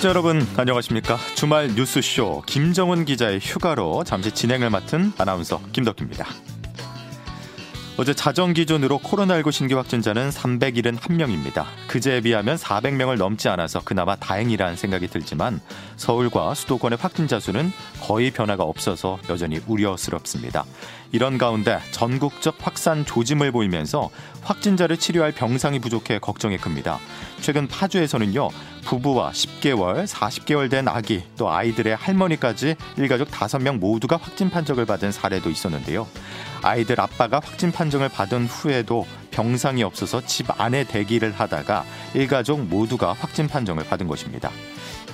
청취자 여러분 안녕하십니까 주말 뉴스쇼 김정은 기자의 휴가로 잠시 진행을 맡은 아나운서 김덕기입니다 어제 자정 기준으로 코로나19 신규 확진자는 371명입니다. 그제에 비하면 400명을 넘지 않아서 그나마 다행이라는 생각이 들지만 서울과 수도권의 확진자 수는 거의 변화가 없어서 여전히 우려스럽습니다. 이런 가운데 전국적 확산 조짐을 보이면서 확진자를 치료할 병상이 부족해 걱정이 큽니다. 최근 파주에서는요, 부부와 10개월, 40개월 된 아기, 또 아이들의 할머니까지 일가족 5명 모두가 확진 판정을 받은 사례도 있었는데요. 아이들 아빠가 확진 판정을 받은 후에도 병상이 없어서 집 안에 대기를 하다가 일가족 모두가 확진 판정을 받은 것입니다.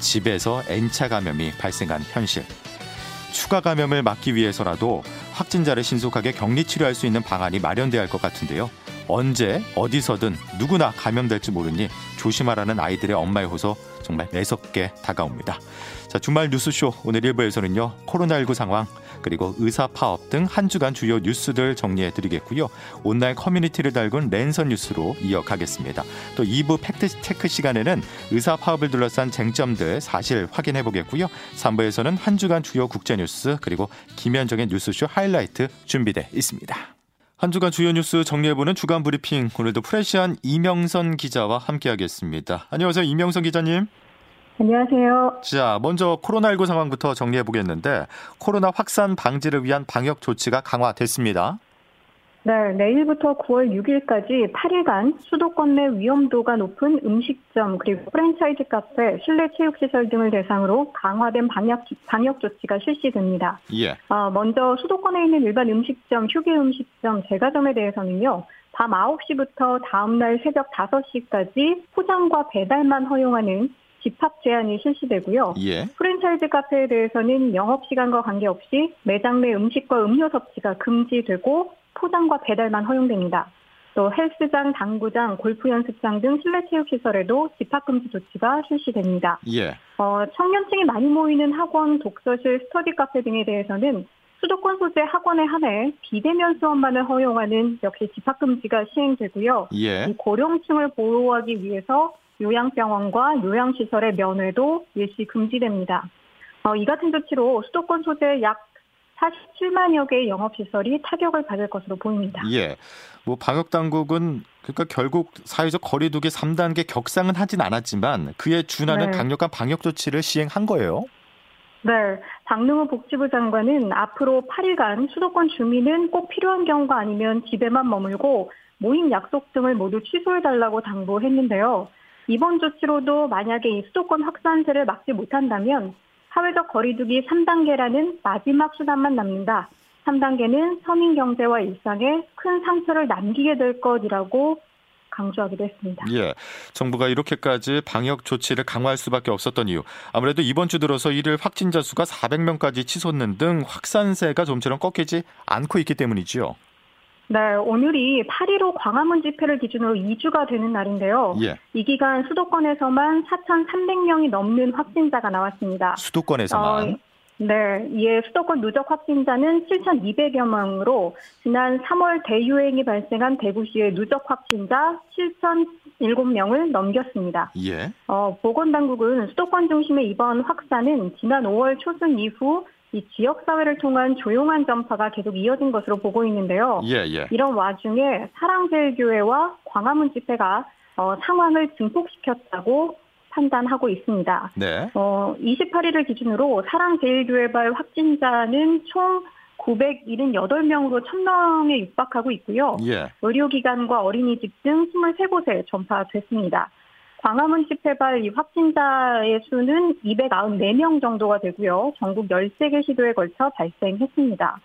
집에서 N차 감염이 발생한 현실. 추가 감염을 막기 위해서라도 확진자를 신속하게 격리 치료할 수 있는 방안이 마련돼야 할 것 같은데요. 언제 어디서든 누구나 감염될지 모르니 조심하라는 아이들의 엄마의 호소 정말 매섭게 다가옵니다. 자, 주말 뉴스쇼 오늘 1부에서는요. 코로나19 상황 그리고 의사 파업 등 한 주간 주요 뉴스들 정리해 드리겠고요. 온라인 커뮤니티를 달군 랜선 뉴스로 이어가겠습니다. 또 2부 팩트 체크 시간에는 의사 파업을 둘러싼 쟁점들 사실 확인해 보겠고요. 3부에서는 한 주간 주요 국제 뉴스 그리고 김현정의 뉴스쇼 하이라이트 준비돼 있습니다. 한 주간 주요 뉴스 정리해보는 주간 브리핑 오늘도 fresh한 이명선 기자와 함께하겠습니다. 안녕하세요 이명선 기자님. 안녕하세요. 자, 먼저 코로나19 상황부터 정리해 보겠는데 코로나 확산 방지를 위한 방역 조치가 강화됐습니다. 네, 내일부터 9월 6일까지 8일간 수도권 내 위험도가 높은 음식점 그리고 프랜차이즈 카페, 실내 체육시설 등을 대상으로 강화된 방역, 방역 조치가 실시됩니다. 예. 어, 먼저 수도권에 있는 일반 음식점, 휴게 음식점, 제과점에 대해서는요. 밤 9시부터 다음날 새벽 5시까지 포장과 배달만 허용하는 집합 제한이 실시되고요. 예. 프랜차이즈 카페에 대해서는 영업 시간과 관계없이 매장 내 음식과 음료 섭취가 금지되고 포장과 배달만 허용됩니다. 또 헬스장, 당구장, 골프 연습장 등 실내 체육 시설에도 집합 금지 조치가 실시됩니다. 예. 어, 청년층이 많이 모이는 학원, 독서실, 스터디 카페 등에 대해서는 수도권 소재 학원에 한해 비대면 수업만을 허용하는 역시 집합 금지가 시행되고요. 예. 이 고령층을 보호하기 위해서 요양병원과 요양시설의 면회도 일시 금지됩니다. 어, 이 같은 조치로 수도권 소재 약 47만여 개의 영업시설이 타격을 받을 것으로 보입니다. 예. 뭐 방역 당국은 그러니까 결국 사회적 거리두기 3단계 격상은 하진 않았지만 그에 준하는 네. 강력한 방역 조치를 시행한 거예요. 네, 박능우 복지부 장관은 앞으로 8일간 수도권 주민은 꼭 필요한 경우가 아니면 집에만 머물고 모임 약속 등을 모두 취소해달라고 당부했는데요. 이번 조치로도 만약에 이 수도권 확산세를 막지 못한다면 사회적 거리두기 3단계라는 마지막 수단만 남는다. 3단계는 서민 경제와 일상에 큰 상처를 남기게 될 것이라고 강조하기도 했습니다. 예. 정부가 이렇게까지 방역 조치를 강화할 수밖에 없었던 이유. 아무래도 이번 주 들어서 일일 확진자 수가 400명까지 치솟는 등 확산세가 좀처럼 꺾이지 않고 있기 때문이지요. 네, 오늘이 8.15 광화문 집회를 기준으로 2주가 되는 날인데요. 예. 이 기간 수도권에서만 4,300명이 넘는 확진자가 나왔습니다. 수도권에서만. 어, 네, 이에 수도권 누적 확진자는 7,200여 명으로 지난 3월 대유행이 발생한 대구시의 누적 확진자 7,007명을 넘겼습니다. 예. 어, 보건당국은 수도권 중심의 이번 확산은 지난 5월 초순 이후 이 지역 사회를 통한 조용한 전파가 계속 이어진 것으로 보고 있는데요. 예, 예. 이런 와중에 사랑제일교회와 광화문 집회가 어, 상황을 증폭시켰다고 판단하고 있습니다. 네. 어, 28일을 기준으로 사랑제일교회발 확진자는 총 978명으로 1000명에 육박하고 있고요. 예. 의료기관과 어린이집 등 23곳에 전파됐습니다. 광화문 집회발 이 확진자의 수는 294명 정도가 되고요. 전국 13개 시도에 걸쳐 발생했습니다.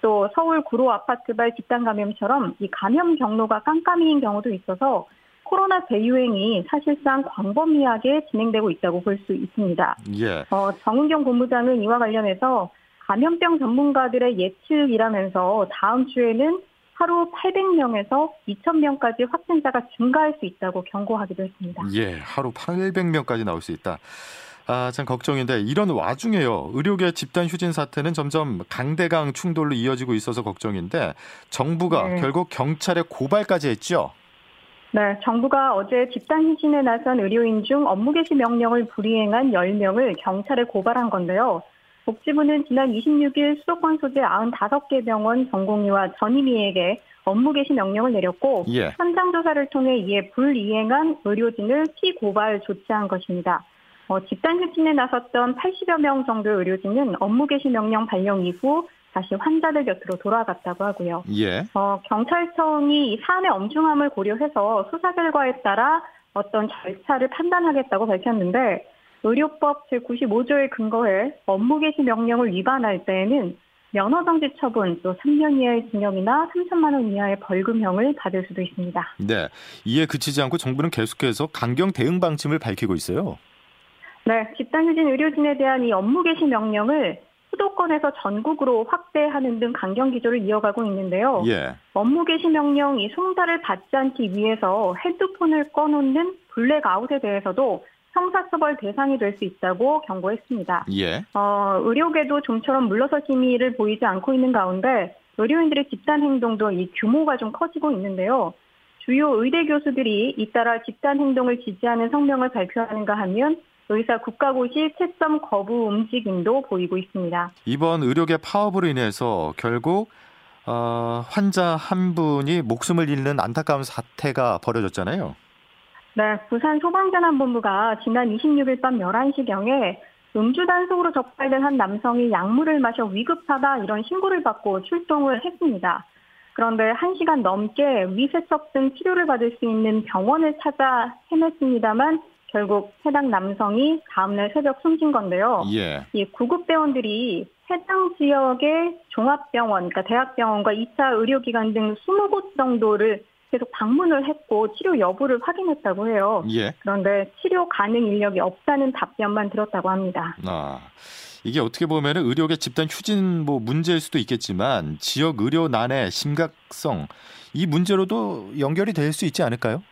또 서울 구로 아파트발 집단 감염처럼 이 감염 경로가 깜깜이인 경우도 있어서 코로나 대유행이 사실상 광범위하게 진행되고 있다고 볼 수 있습니다. 예. 어, 정은경 본부장은 이와 관련해서 감염병 전문가들의 예측이라면서 다음 주에는 하루 800명에서 2,000명까지 확진자가 증가할 수 있다고 경고하기도 했습니다. 예. 하루 800명까지 나올 수 있다. 아, 참 걱정인데 이런 와중에요. 의료계 집단 휴진 사태는 점점 강대강 충돌로 이어지고 있어서 걱정인데 정부가 네. 결국 경찰에 고발까지 했죠. 네, 정부가 어제 집단 휴진에 나선 의료인 중 업무 개시 명령을 불이행한 10명을 경찰에 고발한 건데요. 복지부는 지난 26일 수도권 소재 95개 병원 전공의와 전임의에게 업무 개시 명령을 내렸고 예. 현장 조사를 통해 이에 불이행한 의료진을 피고발 조치한 것입니다. 어, 집단 휴진에 나섰던 80여 명 정도의 의료진은 업무 개시 명령 발령 이후 다시 환자들 곁으로 돌아갔다고 하고요. 예. 어, 경찰청이 이 사안의 엄중함을 고려해서 수사 결과에 따라 어떤 절차를 판단하겠다고 밝혔는데 의료법 제95조에 근거해 업무 개시 명령을 위반할 때에는 면허정지 처분 또 3년 이하의 징역이나 3천만 원 이하의 벌금형을 받을 수도 있습니다. 네. 이에 그치지 않고 정부는 계속해서 강경 대응 방침을 밝히고 있어요. 네, 집단휴진 의료진에 대한 이 업무 개시 명령을 수도권에서 전국으로 확대하는 등 강경 기조를 이어가고 있는데요. 예. 업무 개시 명령 이 송달을 받지 않기 위해서 핸드폰을 꺼놓는 블랙아웃에 대해서도 형사처벌 대상이 될 수 있다고 경고했습니다. 예. 어, 의료계도 좀처럼 물러설 기미를 보이지 않고 있는 가운데 의료인들의 집단 행동도 이 규모가 좀 커지고 있는데요. 주요 의대 교수들이 잇따라 집단 행동을 지지하는 성명을 발표하는가 하면 의사 국가고시 채점 거부 움직임도 보이고 있습니다. 이번 의료계 파업으로 인해서 결국 어, 환자 한 분이 목숨을 잃는 안타까운 사태가 벌어졌잖아요. 네, 부산 소방재난본부가 지난 26일 밤 11시경에 음주 단속으로 적발된 한 남성이 약물을 마셔 위급하다 이런 신고를 받고 출동을 했습니다. 그런데 1시간 넘게 위세척 등 치료를 받을 수 있는 병원을 찾아 헤맸습니다만 결국 해당 남성이 다음날 새벽 숨진 건데요. 예. 이 구급대원들이 해당 지역의 종합병원, 그러니까 대학병원과 2차 의료기관 등 20곳 정도를 계속 방문을 했고 치료 여부를 확인했다고 해요. 예. 그런데 치료 가능 인력이 없다는 답변만 들었다고 합니다. 아. 이게 어떻게 보면 의료계 집단 휴진 뭐 문제일 수도 있겠지만 지역 의료난의 심각성 이 문제로도 연결이 될 수 있지 않을까요?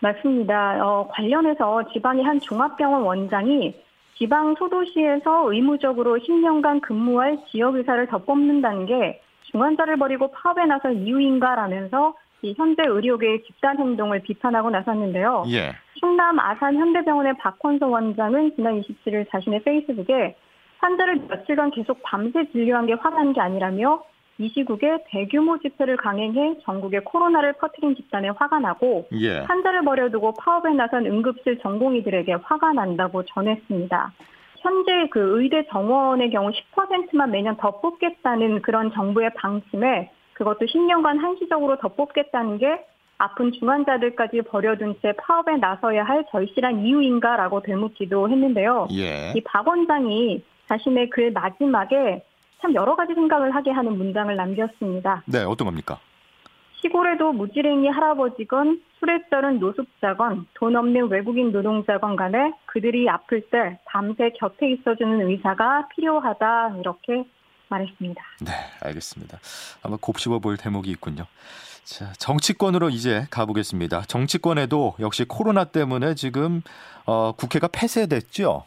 맞습니다. 어, 관련해서 지방의 한 종합병원 원장이 지방 소도시에서 의무적으로 10년간 근무할 지역의사를 더 뽑는다는 게 중환자를 버리고 파업에 나설 이유인가라면서 이 현대 의료계의 집단 행동을 비판하고 나섰는데요. 예. 충남 아산 현대병원의 박헌서 원장은 지난 27일 자신의 페이스북에 환자를 며칠간 계속 밤새 진료한 게 화나는 게 아니라며 이 시국에 대규모 집회를 강행해 전국에 코로나를 퍼뜨린 집단에 화가 나고 예. 환자를 버려두고 파업에 나선 응급실 전공의들에게 화가 난다고 전했습니다. 현재 그 의대 정원의 경우 10%만 매년 더 뽑겠다는 그런 정부의 방침에 그것도 10년간 한시적으로 더 뽑겠다는 게 아픈 중환자들까지 버려둔 채 파업에 나서야 할 절실한 이유인가라고 되묻기도 했는데요. 예. 이박 원장이 자신의 글 마지막에 참 여러 가지 생각을 하게 하는 문장을 남겼습니다. 네, 어떤 겁니까? 시골에도 무지랭이 할아버지건 술에 떨은 노숙자건 돈 없는 외국인 노동자건 간에 그들이 아플 때 밤새 곁에 있어주는 의사가 필요하다 이렇게 말했습니다. 네, 알겠습니다. 아마 곱씹어 볼 대목이 있군요. 자, 정치권으로 이제 가보겠습니다. 정치권에도 역시 코로나 때문에 지금 어, 국회가 폐쇄됐죠.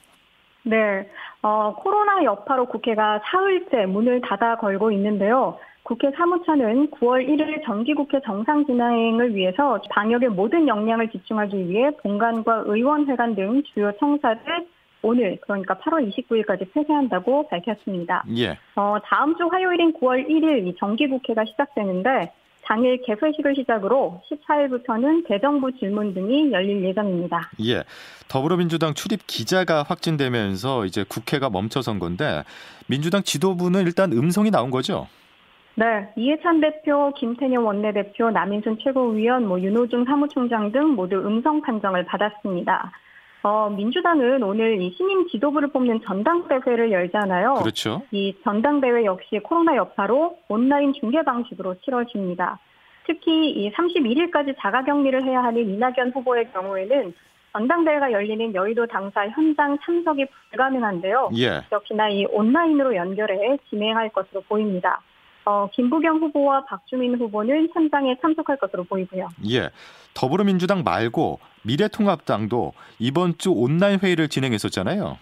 네, 어, 코로나 여파로 국회가 사흘째 문을 닫아 걸고 있는데요. 국회 사무처는 9월 1일 정기국회 정상 진행을 위해서 방역의 모든 역량을 집중하기 위해 본관과 의원회관 등 주요 청사를 오늘 그러니까 8월 29일까지 폐쇄한다고 밝혔습니다. 예. 어, 다음 주 화요일인 9월 1일 이 정기국회가 시작되는데 당일 개회식을 시작으로 14일부터는 대정부 질문 등이 열릴 예정입니다. 예. 더불어민주당 출입 기자가 확진되면서 이제 국회가 멈춰선 건데 민주당 지도부는 일단 음성이 나온 거죠. 네, 이해찬 대표, 김태년 원내대표, 남인순 최고위원, 뭐 윤호중 사무총장 등 모두 음성 판정을 받았습니다. 어, 민주당은 오늘 이 신임 지도부를 뽑는 전당대회를 열잖아요. 그렇죠. 이 전당대회 역시 코로나 여파로 온라인 중계 방식으로 치러집니다. 특히 이 31일까지 자가격리를 해야 하는 이낙연 후보의 경우에는 전당대회가 열리는 여의도 당사 현장 참석이 불가능한데요. 예. 역시나 이 온라인으로 연결해 진행할 것으로 보입니다. 어, 김부겸 후보와 박주민 후보는 현장에 참석할 것으로 보이고요. 예. 더불어민주당 말고 미래통합당도 이번 주 온라인 회의를 진행했었잖아요.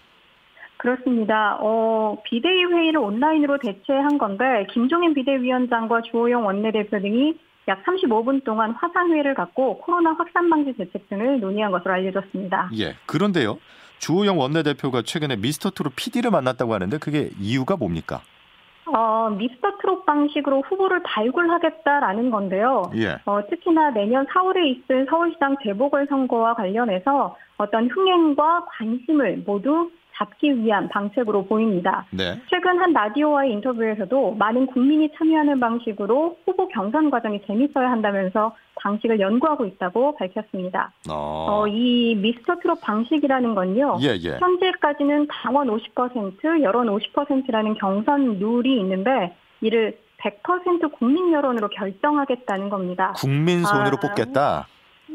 그렇습니다. 어, 비대위 회의를 온라인으로 대체한 건데 김종인 비대위원장과 주호영 원내대표 등이 약 35분 동안 화상회의를 갖고 코로나 확산 방지 대책 등을 논의한 것으로 알려졌습니다. 예. 그런데요. 주호영 원내대표가 최근에 미스터 트롯 PD를 만났다고 하는데 그게 이유가 뭡니까? 어, 미스터 트롯 방식으로 후보를 발굴하겠다라는 건데요. 예. 어, 특히나 내년 4월에 있을 서울시장 재보궐선거와 관련해서 어떤 흥행과 관심을 모두 잡기 위한 방책으로 보입니다. 네. 최근 한 라디오와의 인터뷰에서도 많은 국민이 참여하는 방식으로 후보 경선 과정이 재밌어야 한다면서 방식을 연구하고 있다고 밝혔습니다. 어. 어, 이 미스터 트롯 방식이라는 건요. 예, 예. 현재까지는 당원 50%, 여론 50%라는 경선 룰이 있는데 이를 100% 국민 여론으로 결정하겠다는 겁니다. 국민 손으로 아. 뽑겠다.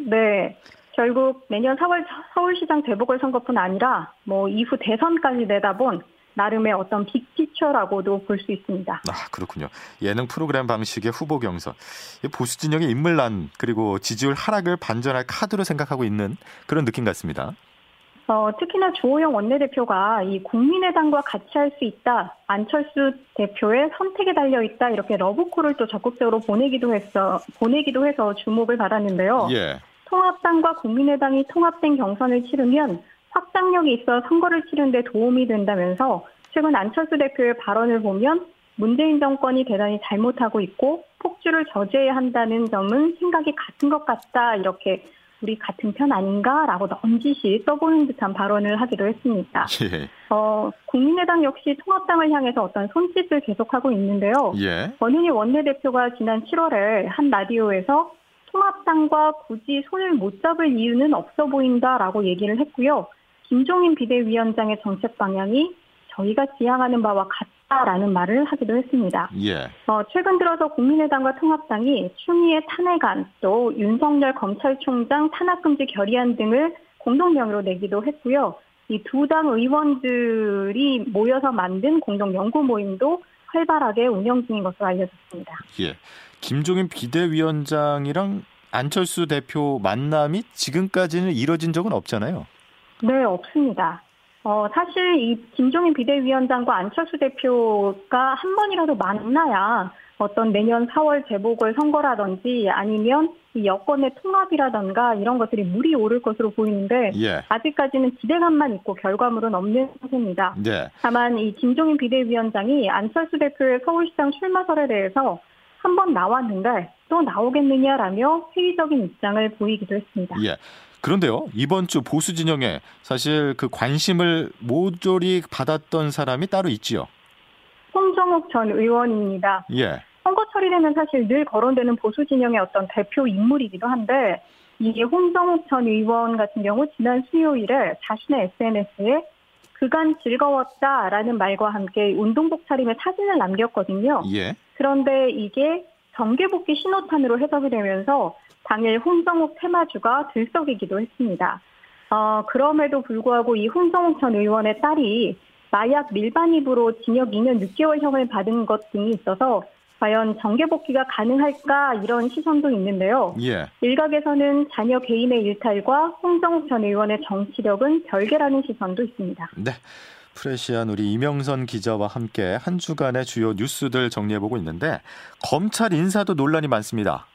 네. 결국 내년 4월 서울시장 재보궐선거뿐 아니라 뭐 이후 대선까지 내다본 나름의 어떤 빅피처라고도 볼 수 있습니다. 아, 그렇군요. 예능 프로그램 방식의 후보 경선. 이 보수 진영의 인물난 그리고 지지율 하락을 반전할 카드로 생각하고 있는 그런 느낌 같습니다. 어, 특히나 주호영 원내대표가 이 국민의당과 같이 할 수 있다, 안철수 대표의 선택에 달려 있다 이렇게 러브콜을 또 적극적으로 보내기도 했어 보내기도 해서 주목을 받았는데요. 예. 통합당과 국민의당이 통합된 경선을 치르면 확장력이 있어 선거를 치르는데 도움이 된다면서 최근 안철수 대표의 발언을 보면 문재인 정권이 대단히 잘못하고 있고 폭주를 저지해야 한다는 점은 생각이 같은 것 같다 이렇게 우리 같은 편 아닌가라고 넌지시 써보는 듯한 발언을 하기도 했습니다. 예. 어, 국민의당 역시 통합당을 향해서 어떤 손짓을 계속하고 있는데요. 예. 원윤희 원내대표가 지난 7월에 한 라디오에서 통합당과 굳이 손을 못 잡을 이유는 없어 보인다라고 얘기를 했고요. 김종인 비대위원장의 정책 방향이 저희가 지향하는 바와 같다라는 말을 하기도 했습니다. 예. 어, 최근 들어서 국민의당과 통합당이 추미애 탄핵안 또 윤석열 검찰총장 탄압금지 결의안 등을 공동명의로 내기도 했고요. 이 두 당 의원들이 모여서 만든 공동 연구 모임도 활발하게 운영 중인 것으로 알려졌습니다. 예. 김종인 비대위원장이랑 안철수 대표 만남이 지금까지는 이뤄진 적은 없잖아요. 네, 없습니다. 어, 사실 이 김종인 비대위원장과 안철수 대표가 한 번이라도 만나야 어떤 내년 4월 재보궐 선거라든지 아니면 이 여권의 통합이라던가 이런 것들이 물이 오를 것으로 보이는데 예. 아직까지는 기대감만 있고 결과물은 없는 상태입니다. 네. 다만 이 김종인 비대위원장이 안철수 대표의 서울시장 출마설에 대해서 한 번 나왔는데 또 나오겠느냐라며 회의적인 입장을 보이기도 했습니다. 예. 그런데요, 이번 주 보수 진영에 사실 그 관심을 모조리 받았던 사람이 따로 있지요. 홍정욱 전 의원입니다. 예. 선거철이 되면 사실 늘 거론되는 보수 진영의 어떤 대표 인물이기도 한데 이게 홍정욱 전 의원 같은 경우 지난 수요일에 자신의 SNS에 그간 즐거웠다라는 말과 함께 운동복 차림의 사진을 남겼거든요. 예. 그런데 이게 정계 복귀 신호탄으로 해석이 되면서 당일 홍정욱 테마주가 들썩이기도 했습니다. 어, 그럼에도 불구하고 이 홍정욱 전 의원의 딸이 마약 밀반입으로 징역 2년 6개월형을 받은 것 등이 있어서 과연 정계 복귀가 가능할까 이런 시선도 있는데요. 예. 일각에서는 자녀 개인의 일탈과 홍정욱 전 의원의 정치력은 별개라는 시선도 있습니다. 네. 프레시안 우리 이명선 기자와 함께 한 주간의 주요 뉴스들 정리해보고 있는데 검찰 인사도 논란이 많습니다.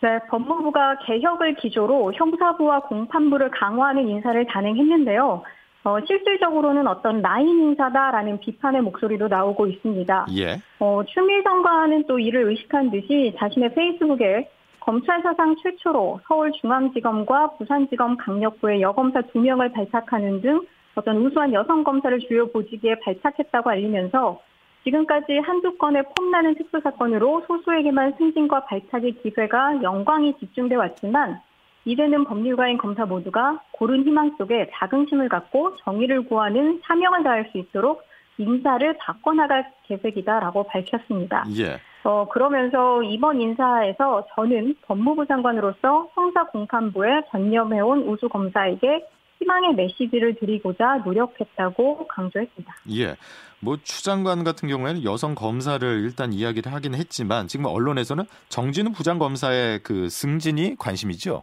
네, 법무부가 개혁을 기조로 형사부와 공판부를 강화하는 인사를 단행했는데요. 어, 실질적으로는 어떤 라인 인사다라는 비판의 목소리도 나오고 있습니다. 예. 어, 추미애 장관은 또 이를 의식한 듯이 자신의 페이스북에 검찰 사상 최초로 서울중앙지검과 부산지검 강력부의 여검사 두 명을 발탁하는 등 어떤 우수한 여성 검사를 주요 보직에 발탁했다고 알리면서 지금까지 한두 건의 폼나는 특수 사건으로 소수에게만 승진과 발탁의 기회가 영광이 집중돼 왔지만 이제는 법률가인 검사 모두가 고른 희망 속에 자긍심을 갖고 정의를 구하는 사명을 다할 수 있도록 인사를 바꿔나갈 계획이다라고 밝혔습니다. 예. 어, 그러면서 이번 인사에서 저는 법무부 장관으로서 형사공판부에 전념해온 우수검사에게 희망의 메시지를 드리고자 노력했다고 강조했습니다. 예. 뭐 추장관 같은 경우에는 여성 검사를 일단 이야기를 하긴 했지만 지금 언론에서는 정진우 부장검사의 그 승진이 관심이죠.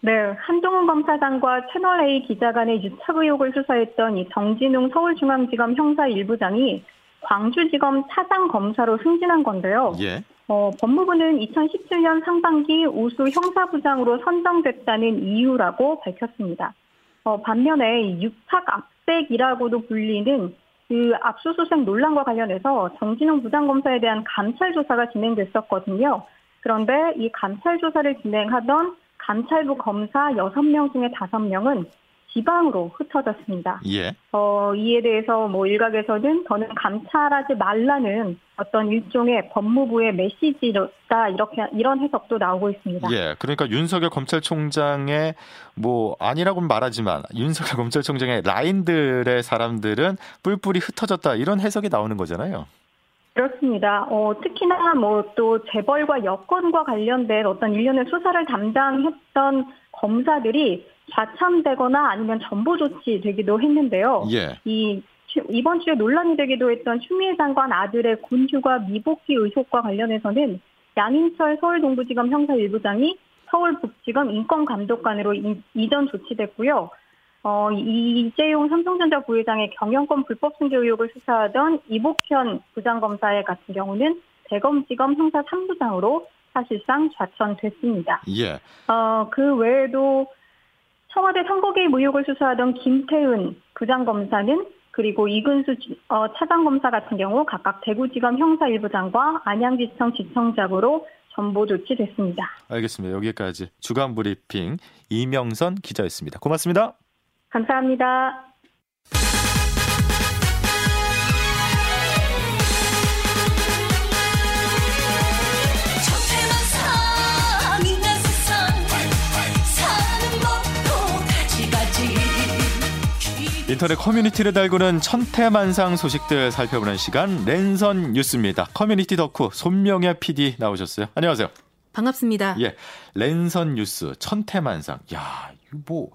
네, 한동훈 검사장과 채널A 기자 간의 유착 의혹을 수사했던 이 정진웅 서울중앙지검 형사 1부장이 광주지검 차장 검사로 승진한 건데요. 예. 어, 법무부는 2017년 상반기 우수 형사부장으로 선정됐다는 이유라고 밝혔습니다. 어, 반면에 육착 압색이라고도 불리는 그 압수수색 논란과 관련해서 정진웅 부장검사에 대한 감찰 조사가 진행됐었거든요. 그런데 이 감찰 조사를 진행하던 감찰부 검사 6명 중에 5명은 지방으로 흩어졌습니다. 예. 어, 이에 대해서 뭐 일각에서는 더는 감찰하지 말라는 어떤 일종의 법무부의 메시지다 이렇게 이런 해석도 나오고 있습니다. 예. 그러니까 윤석열 검찰총장의 뭐 아니라고는 말하지만 윤석열 검찰총장의 라인들의 사람들은 뿔뿔이 흩어졌다 이런 해석이 나오는 거잖아요. 그렇습니다. 어, 특히나 뭐 또 재벌과 여권과 관련된 어떤 일련의 수사를 담당했던 검사들이 좌참되거나 아니면 전보 조치 되기도 했는데요. 예. 이 이번 주에 논란이 되기도 했던 추미애 장관 아들의 군휴가 미복귀 의혹과 관련해서는 양인철 서울동부지검 형사 1부장이 서울북지검 인권감독관으로 이전 조치됐고요. 어, 이재용 삼성전자 부회장의 경영권 불법 승계 의혹을 수사하던 이복현 부장검사의 같은 경우는 대검지검 형사 3부장으로 사실상 좌천됐습니다. 예. 어, 그 외에도 청와대 선거개입 의혹을 수사하던 김태은 부장검사는 그리고 이근수 어, 차장검사 같은 경우 각각 대구지검 형사 1부장과 안양지청 지청장으로 전보 조치됐습니다. 알겠습니다. 여기까지 주간 브리핑 이명선 기자였습니다. 고맙습니다. 감사합니다. 인터넷 커뮤니티를 달구는 천태만상 소식들 살펴보는 시간 랜선 뉴스입니다. 커뮤니티 덕후 손명야 PD 나오셨어요. 안녕하세요. 반갑습니다. 예, 랜선 뉴스 천태만상. 야, 이거 뭐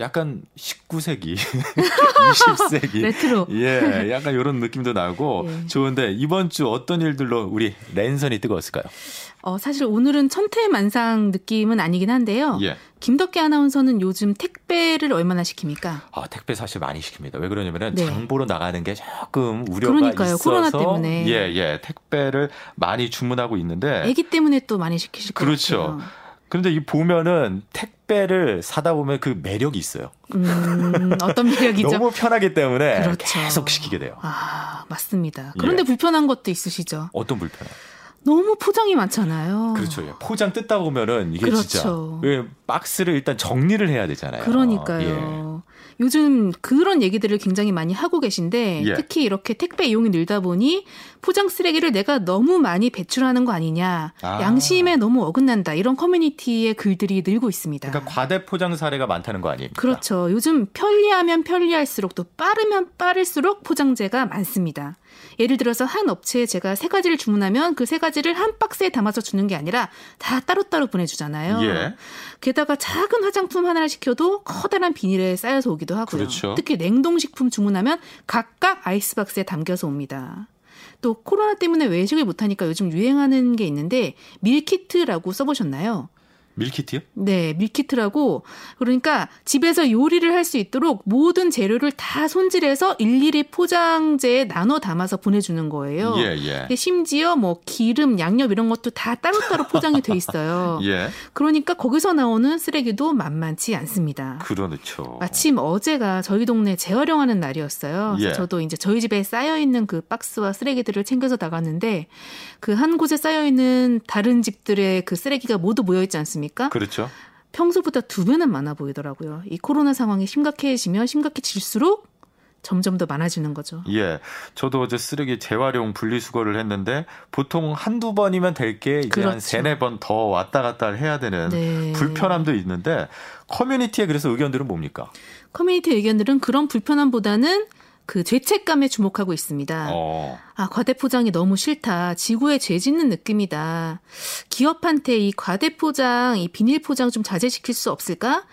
약간 19세기, 20세기. 레트로. 예, 약간 이런 느낌도 나고 예. 좋은데 이번 주 어떤 일들로 우리 랜선이 뜨거웠을까요? 어, 사실 오늘은 천태만상 느낌은 아니긴 한데요. 예. 김덕기 아나운서는 요즘 택배를 얼마나 시킵니까? 아, 택배 사실 많이 시킵니다. 왜 그러냐면은 네. 장보러 나가는 게 조금 우려가 그러니까요. 있어서 코로나 때문에. 예, 예. 택배를 많이 주문하고 있는데 아기 때문에 또 많이 시키실 것 그렇죠. 같아요. 그런데 이 보면은 택 배를 사다 보면 그 매력이 있어요. 음, 어떤 매력이죠? 너무 편하기 때문에 그렇죠. 계속 시키게 돼요. 아, 맞습니다. 그런데 예. 불편한 것도 있으시죠? 어떤 불편함? 너무 포장이 많잖아요. 그렇죠. 예. 포장 뜯다 보면은 이게 그렇죠. 진짜 왜 박스를 일단 정리를 해야 되잖아요. 그러니까요. 예. 요즘 그런 얘기들을 굉장히 많이 하고 계신데 예. 특히 이렇게 택배 이용이 늘다 보니 포장 쓰레기를 내가 너무 많이 배출하는 거 아니냐. 아. 양심에 너무 어긋난다. 이런 커뮤니티의 글들이 늘고 있습니다. 그러니까 과대 포장 사례가 많다는 거 아닙니까? 그렇죠. 요즘 편리하면 편리할수록 또 빠르면 빠를수록 포장재가 많습니다. 예를 들어서 한 업체에 제가 세 가지를 주문하면 그 세 가지를 한 박스에 담아서 주는 게 아니라 다 따로따로 보내주잖아요. 예. 게다가 작은 화장품 하나를 시켜도 커다란 비닐에 쌓여서 오기도 하고요. 그렇죠. 특히 냉동식품 주문하면 각각 아이스박스에 담겨서 옵니다. 또 코로나 때문에 외식을 못하니까 요즘 유행하는 게 있는데 밀키트라고 써보셨나요? 밀키트요? 네, 밀키트라고 그러니까 집에서 요리를 할 수 있도록 모든 재료를 다 손질해서 일일이 포장재에 나눠 담아서 보내주는 거예요. 예, 예. 심지어 뭐 기름, 양념 이런 것도 다 따로따로 포장이 돼 있어요. 예. 그러니까 거기서 나오는 쓰레기도 만만치 않습니다. 그렇죠. 마침 어제가 저희 동네 재활용하는 날이었어요. 예. 저도 이제 저희 집에 쌓여 있는 그 박스와 쓰레기들을 챙겨서 나갔는데 그 한 곳에 쌓여 있는 다른 집들의 그 쓰레기가 모두 모여 있지 않습니까? 않습니까? 그렇죠. 평소보다 두 배는 많아 보이더라고요. 이 코로나 상황이 심각해지면 심각해질수록 점점 더 많아지는 거죠. 예. 저도 어제 쓰레기 재활용 분리수거를 했는데 보통 한두 번이면 될 게 이제 그렇죠. 한 세네 번 더 왔다 갔다 해야 되는 네. 불편함도 있는데 커뮤니티에 그래서 의견들은 뭡니까? 커뮤니티 의견들은 그런 불편함보다는 그 죄책감에 주목하고 있습니다. 어. 아, 과대포장이 너무 싫다. 지구에 죄 짓는 느낌이다. 기업한테 이 과대포장, 이 비닐포장 좀 자제시킬 수 없을까?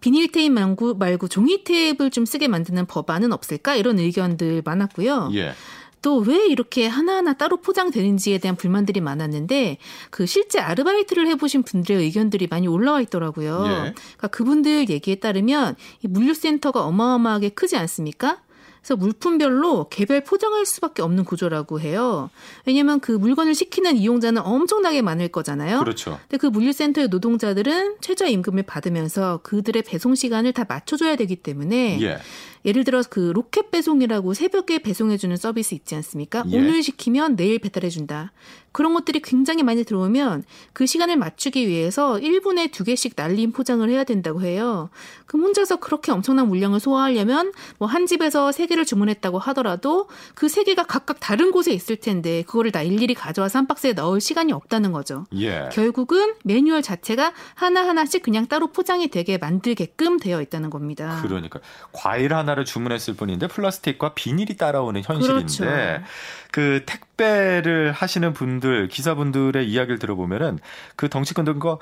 비닐 테이프 말고, 말고 종이 테이프를 좀 쓰게 만드는 법안은 없을까? 이런 의견들 많았고요. 예. 또왜 이렇게 하나하나 따로 포장되는지에 대한 불만들이 많았는데 그 실제 아르바이트를 해보신 분들의 의견들이 많이 올라와 있더라고요. 예. 그러니까 그분들 얘기에 따르면 이 물류센터가 어마어마하게 크지 않습니까? 그래서 물품별로 개별 포장할 수밖에 없는 구조라고 해요. 왜냐하면 그 물건을 시키는 이용자는 엄청나게 많을 거잖아요. 그렇죠. 근데 그 물류센터의 노동자들은 최저 임금을 받으면서 그들의 배송 시간을 다 맞춰줘야 되기 때문에 예. 예를 들어 그 로켓 배송이라고 새벽에 배송해주는 서비스 있지 않습니까? 예. 오늘 시키면 내일 배달해준다. 그런 것들이 굉장히 많이 들어오면 그 시간을 맞추기 위해서 1분에 두 개씩 날림 포장을 해야 된다고 해요. 그럼 혼자서 그렇게 엄청난 물량을 소화하려면 뭐 한 집에서 세 개를 주문했다고 하더라도 그 세 개가 각각 다른 곳에 있을 텐데 그거를 다 일일이 가져와서 한 박스에 넣을 시간이 없다는 거죠. 예. 결국은 매뉴얼 자체가 하나하나씩 그냥 따로 포장이 되게 만들게끔 되어 있다는 겁니다. 그러니까 과일 하나 를 주문했을 뿐인데 플라스틱과 비닐이 따라오는 현실인데 그렇죠. 그 택배를 하시는 분들 기사분들의 이야기를 들어보면은 그 덩치 큰 거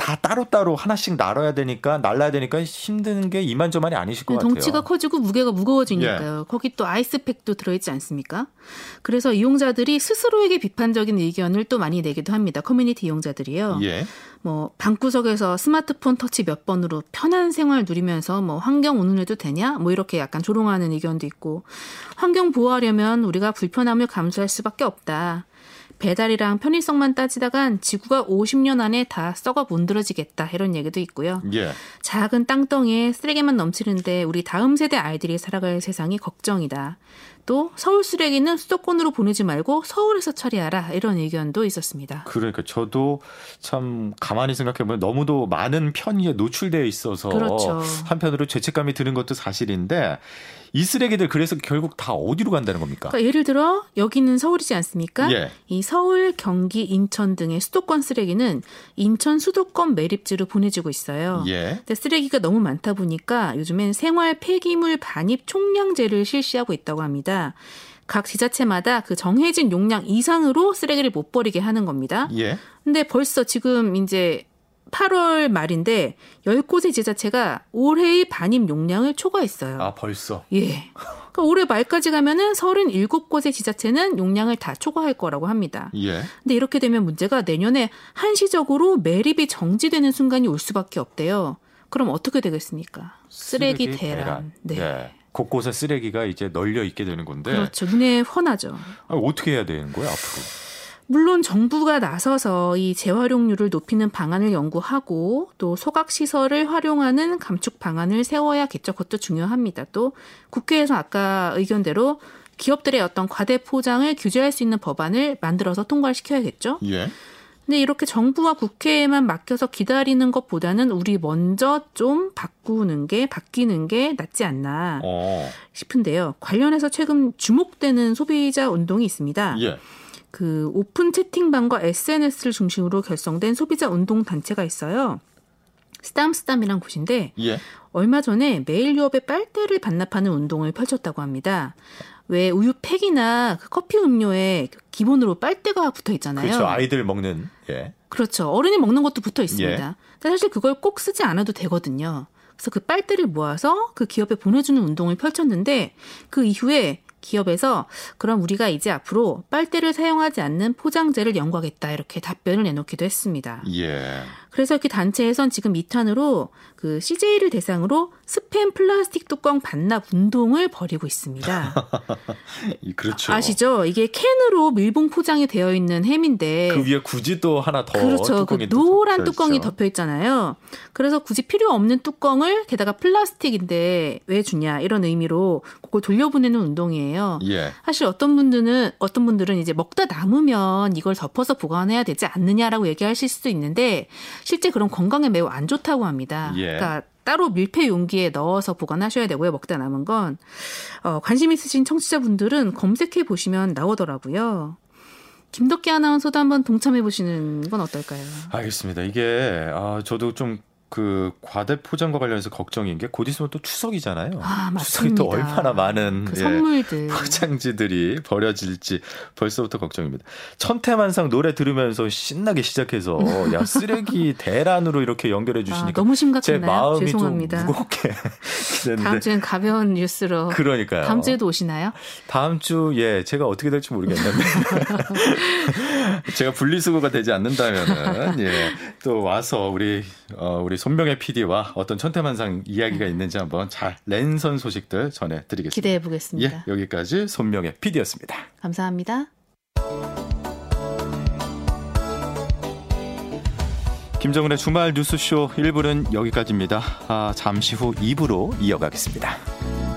다 따로따로 하나씩 나눠야 되니까 날라야 되니까 힘든 게 이만저만이 아니실 것 같아요. 덩치가 커지고 무게가 무거워지니까요. 예. 거기 또 아이스팩도 들어있지 않습니까? 그래서 이용자들이 스스로에게 비판적인 의견을 또 많이 내기도 합니다. 커뮤니티 이용자들이요. 예. 뭐 방구석에서 스마트폰 터치 몇 번으로 편한 생활 누리면서 뭐 환경 오늘해도 되냐? 뭐 이렇게 약간 조롱하는 의견도 있고 환경 보호하려면 우리가 불편함을 감수할 수밖에 없다. 배달이랑 편의성만 따지다간 지구가 50년 안에 다 썩어 문드러지겠다 이런 얘기도 있고요. 예. 작은 땅덩이에 쓰레기만 넘치는데 우리 다음 세대 아이들이 살아갈 세상이 걱정이다. 또 서울 쓰레기는 수도권으로 보내지 말고 서울에서 처리하라 이런 의견도 있었습니다. 그러니까 저도 참 가만히 생각해 보면 너무도 많은 편의에 노출되어 있어서 그렇죠. 한편으로 죄책감이 드는 것도 사실인데 이 쓰레기들 그래서 결국 다 어디로 간다는 겁니까? 그러니까 예를 들어 여기는 서울이지 않습니까? 예. 이 서울, 경기, 인천 등의 수도권 쓰레기는 인천 수도권 매립지로 보내지고 있어요. 예. 근데 쓰레기가 너무 많다 보니까 요즘엔 생활 폐기물 반입 총량제를 실시하고 있다고 합니다. 각 지자체마다 그 정해진 용량 이상으로 쓰레기를 못 버리게 하는 겁니다. 예. 근데 벌써 지금 이제 8월 말인데 10곳의 지자체가 올해의 반입 용량을 초과했어요. 아, 벌써? 예. 그러니까 올해 말까지 가면은 37곳의 지자체는 용량을 다 초과할 거라고 합니다. 예. 근데 이렇게 되면 문제가 내년에 한시적으로 매립이 정지되는 순간이 올 수밖에 없대요. 그럼 어떻게 되겠습니까? 쓰레기, 쓰레기 대란. 대란. 네. 네. 곳곳에 쓰레기가 이제 널려 있게 되는 건데. 그렇죠. 눈에 훤하죠. 아니, 어떻게 해야 되는 거예요, 앞으로? 물론 정부가 나서서 이 재활용률을 높이는 방안을 연구하고 또 소각 시설을 활용하는 감축 방안을 세워야겠죠. 그것도 중요합니다. 또 국회에서 아까 의견대로 기업들의 어떤 과대 포장을 규제할 수 있는 법안을 만들어서 통과를 시켜야겠죠. 예. 근데 이렇게 정부와 국회에만 맡겨서 기다리는 것보다는 우리 먼저 좀 바꾸는 게 바뀌는 게 낫지 않나 어. 싶은데요. 관련해서 최근 주목되는 소비자 운동이 있습니다. 예. 그 오픈 채팅방과 SNS를 중심으로 결성된 소비자 운동 단체가 있어요. 스담스담이란 곳인데 예. 얼마 전에 매일 유업의 빨대를 반납하는 운동을 펼쳤다고 합니다. 왜 우유 팩이나 그 커피 음료에 기본으로 빨대가 붙어 있잖아요. 그렇죠. 아이들 먹는. 예. 그렇죠. 어른이 먹는 것도 붙어 있습니다. 예. 사실 그걸 꼭 쓰지 않아도 되거든요. 그래서 그 빨대를 모아서 그 기업에 보내주는 운동을 펼쳤는데 그 이후에 기업에서 그럼 우리가 이제 앞으로 빨대를 사용하지 않는 포장재를 연구하겠다 이렇게 답변을 내놓기도 했습니다. 예. 그래서 이렇게 단체에선 지금 2탄으로 그 CJ를 대상으로 스팸 플라스틱 뚜껑 반납 운동을 벌이고 있습니다. 그렇죠. 아시죠? 이게 캔으로 밀봉 포장이 되어 있는 햄인데 그 위에 굳이 또 하나 더 그렇죠. 그 노란 뚜껑이 덮여 있잖아요. 그래서 굳이 필요 없는 뚜껑을 게다가 플라스틱인데 왜 주냐 이런 의미로 그걸 돌려보내는 운동이에요. 예. 사실 어떤 분들은 어떤 분들은 이제 먹다 남으면 이걸 덮어서 보관해야 되지 않느냐라고 얘기하실 수도 있는데 실제 그런 건강에 매우 안 좋다고 합니다. 예. 그러니까 따로 밀폐 용기에 넣어서 보관하셔야 되고요. 먹다 남은 건 어, 관심 있으신 청취자분들은 검색해 보시면 나오더라고요. 김덕기 아나운서도 한번 동참해 보시는 건 어떨까요? 알겠습니다. 이게 아, 저도 좀 그 과대 포장과 관련해서 걱정인 게 곧 있으면 또 추석이잖아요. 아, 추석이 또 얼마나 많은 그 선물들 예, 포장지들이 버려질지 벌써부터 걱정입니다. 천태만상 노래 들으면서 신나게 시작해서 야 쓰레기 대란으로 이렇게 연결해 주시니까 아, 너무 심각했나요? 제 마음이 죄송합니다. 좀 무겁게 다음 주엔 가벼운 뉴스로 그러니까요. 다음 주에도 오시나요? 다음 주 예 제가 어떻게 될지 모르겠는데 제가 분리수거가 되지 않는다면은 예, 또 와서 우리 어, 우리 손명의 PD와 어떤 천태만상 이야기가 네. 있는지 한번 잘 랜선 소식들 전해드리겠습니다. 기대해 보겠습니다. 예, 여기까지 손명의 PD였습니다. 감사합니다. 김정은의 주말 뉴스쇼 1부는 여기까지입니다. 아, 잠시 후 2부로 이어가겠습니다.